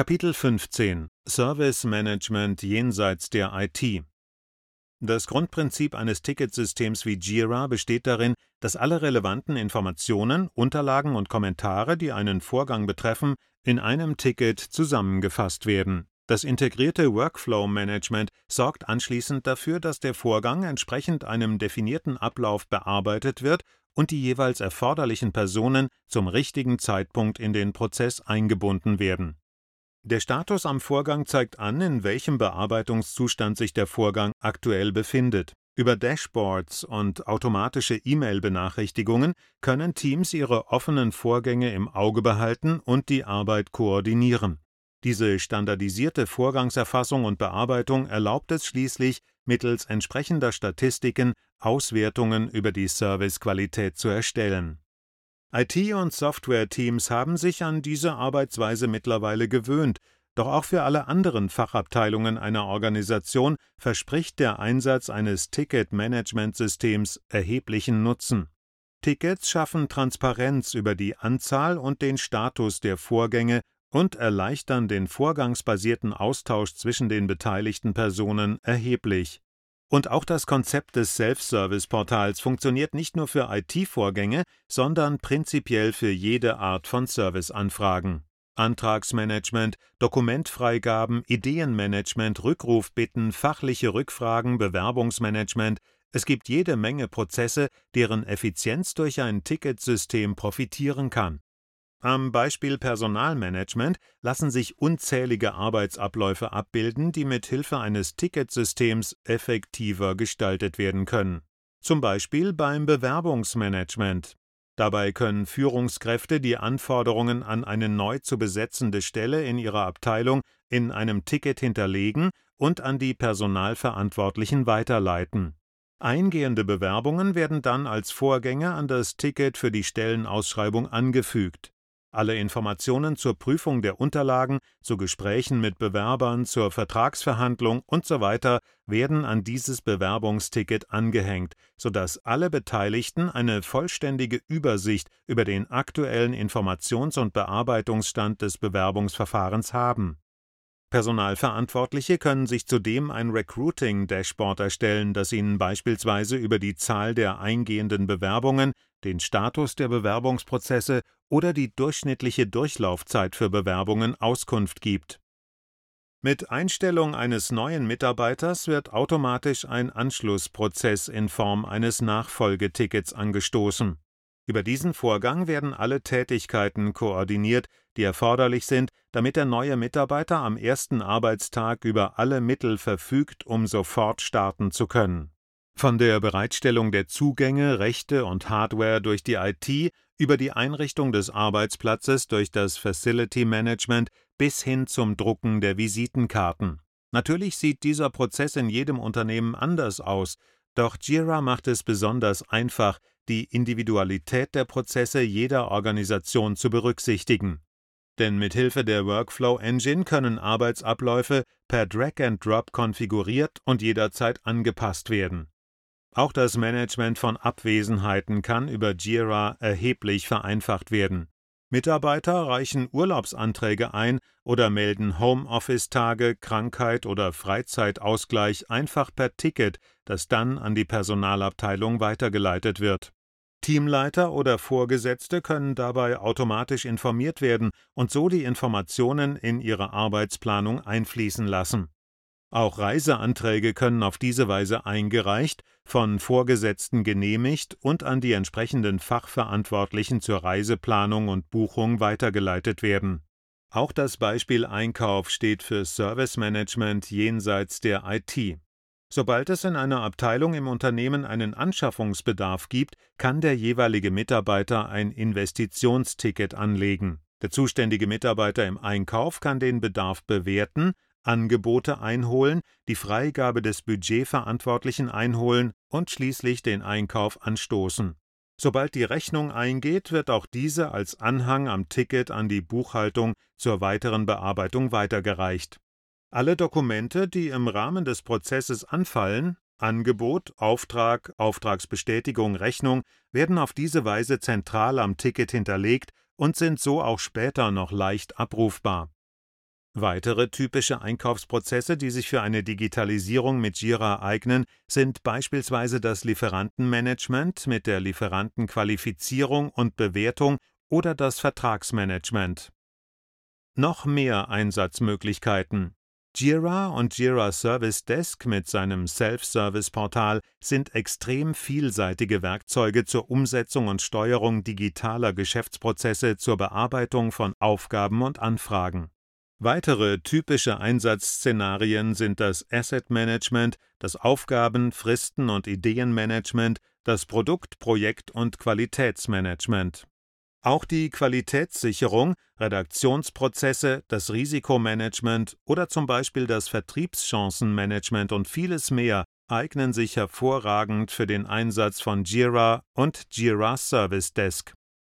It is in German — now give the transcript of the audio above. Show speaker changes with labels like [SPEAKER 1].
[SPEAKER 1] Kapitel 15 Service Management jenseits der IT Das Grundprinzip eines Ticketsystems wie Jira besteht darin, dass alle relevanten Informationen, Unterlagen und Kommentare, die einen Vorgang betreffen, in einem Ticket zusammengefasst werden. Das integrierte Workflow-Management sorgt anschließend dafür, dass der Vorgang entsprechend einem definierten Ablauf bearbeitet wird und die jeweils erforderlichen Personen zum richtigen Zeitpunkt in den Prozess eingebunden werden. Der Status am Vorgang zeigt an, in welchem Bearbeitungszustand sich der Vorgang aktuell befindet. Über Dashboards und automatische E-Mail-Benachrichtigungen können Teams ihre offenen Vorgänge im Auge behalten und die Arbeit koordinieren. Diese standardisierte Vorgangserfassung und Bearbeitung erlaubt es schließlich, mittels entsprechender Statistiken Auswertungen über die Servicequalität zu erstellen. IT- und Software-Teams haben sich an diese Arbeitsweise mittlerweile gewöhnt, doch auch für alle anderen Fachabteilungen einer Organisation verspricht der Einsatz eines Ticket-Management-Systems erheblichen Nutzen. Tickets schaffen Transparenz über die Anzahl und den Status der Vorgänge und erleichtern den vorgangsbasierten Austausch zwischen den beteiligten Personen erheblich. Und auch das Konzept des Self-Service-Portals funktioniert nicht nur für IT-Vorgänge, sondern prinzipiell für jede Art von Serviceanfragen. Antragsmanagement, Dokumentfreigaben, Ideenmanagement, Rückrufbitten, fachliche Rückfragen, Bewerbungsmanagement, es gibt jede Menge Prozesse, deren Effizienz durch ein Ticketsystem profitieren kann. Am Beispiel Personalmanagement lassen sich unzählige Arbeitsabläufe abbilden, die mit Hilfe eines Ticketsystems effektiver gestaltet werden können. Zum Beispiel beim Bewerbungsmanagement. Dabei können Führungskräfte die Anforderungen an eine neu zu besetzende Stelle in ihrer Abteilung in einem Ticket hinterlegen und an die Personalverantwortlichen weiterleiten. Eingehende Bewerbungen werden dann als Vorgänge an das Ticket für die Stellenausschreibung angefügt. Alle Informationen zur Prüfung der Unterlagen, zu Gesprächen mit Bewerbern, zur Vertragsverhandlung usw. werden an dieses Bewerbungsticket angehängt, sodass alle Beteiligten eine vollständige Übersicht über den aktuellen Informations- und Bearbeitungsstand des Bewerbungsverfahrens haben. Personalverantwortliche können sich zudem ein Recruiting-Dashboard erstellen, das ihnen beispielsweise über die Zahl der eingehenden Bewerbungen, den Status der Bewerbungsprozesse oder die durchschnittliche Durchlaufzeit für Bewerbungen Auskunft gibt. Mit Einstellung eines neuen Mitarbeiters wird automatisch ein Anschlussprozess in Form eines Nachfolgetickets angestoßen. Über diesen Vorgang werden alle Tätigkeiten koordiniert, die erforderlich sind, damit der neue Mitarbeiter am ersten Arbeitstag über alle Mittel verfügt, um sofort starten zu können. Von der Bereitstellung der Zugänge, Rechte und Hardware durch die IT über die Einrichtung des Arbeitsplatzes durch das Facility Management bis hin zum Drucken der Visitenkarten. Natürlich sieht dieser Prozess in jedem Unternehmen anders aus, doch Jira macht es besonders einfach, die Individualität der Prozesse jeder Organisation zu berücksichtigen. Denn mit Hilfe der Workflow Engine können Arbeitsabläufe per Drag and Drop konfiguriert und jederzeit angepasst werden. Auch das Management von Abwesenheiten kann über Jira erheblich vereinfacht werden. Mitarbeiter reichen Urlaubsanträge ein oder melden Homeoffice-Tage, Krankheit oder Freizeitausgleich einfach per Ticket, das dann an die Personalabteilung weitergeleitet wird. Teamleiter oder Vorgesetzte können dabei automatisch informiert werden und so die Informationen in ihre Arbeitsplanung einfließen lassen. Auch Reiseanträge können auf diese Weise eingereicht, von Vorgesetzten genehmigt und an die entsprechenden Fachverantwortlichen zur Reiseplanung und Buchung weitergeleitet werden. Auch das Beispiel Einkauf steht für Service Management jenseits der IT. Sobald es in einer Abteilung im Unternehmen einen Anschaffungsbedarf gibt, kann der jeweilige Mitarbeiter ein Investitionsticket anlegen. Der zuständige Mitarbeiter im Einkauf kann den Bedarf bewerten Angebote einholen, die Freigabe des Budgetverantwortlichen einholen und schließlich den Einkauf anstoßen. Sobald die Rechnung eingeht, wird auch diese als Anhang am Ticket an die Buchhaltung zur weiteren Bearbeitung weitergereicht. Alle Dokumente, die im Rahmen des Prozesses anfallen Angebot, Auftrag, Auftragsbestätigung, Rechnung werden auf diese Weise zentral am Ticket hinterlegt und sind so auch später noch leicht abrufbar Weitere typische Einkaufsprozesse, die sich für eine Digitalisierung mit Jira eignen, sind beispielsweise das Lieferantenmanagement mit der Lieferantenqualifizierung und Bewertung oder das Vertragsmanagement. Noch mehr Einsatzmöglichkeiten. Jira und Jira Service Desk mit seinem Self-Service-Portal sind extrem vielseitige Werkzeuge zur Umsetzung und Steuerung digitaler Geschäftsprozesse zur Bearbeitung von Aufgaben und Anfragen. Weitere typische Einsatzszenarien sind das Asset Management, das Aufgaben-, Fristen- und Ideenmanagement, das Produkt-, Projekt- und Qualitätsmanagement. Auch die Qualitätssicherung, Redaktionsprozesse, das Risikomanagement oder zum Beispiel das Vertriebschancenmanagement und vieles mehr eignen sich hervorragend für den Einsatz von Jira und Jira Service Desk